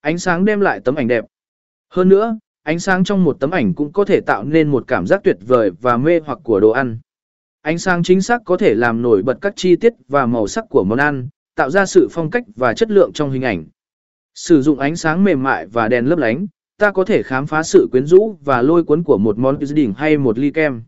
ánh sáng đem lại tấm ảnh đẹp. Hơn nữa, ánh sáng trong một tấm ảnh cũng có thể tạo nên một cảm giác tuyệt vời và mê hoặc của đồ ăn. Ánh sáng chính xác có thể làm nổi bật các chi tiết và màu sắc của món ăn, tạo ra sự phong cách và chất lượng trong hình ảnh. Sử dụng ánh sáng mềm mại và đèn lấp lánh, ta có thể khám phá sự quyến rũ và lôi cuốn của một món pudding hay một ly kem.